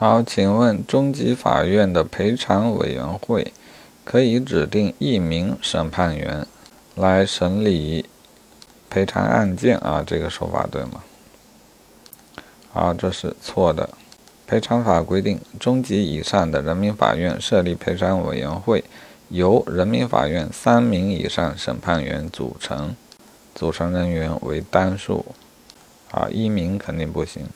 好请问中级法院的赔偿委员会可以指定一名审判员来审理赔偿案件啊这个说法对吗？好这是错的。赔偿法规定中级以上的人民法院设立赔偿委员会由人民法院三名以上审判员组成组成人员为单数。啊一名肯定不行。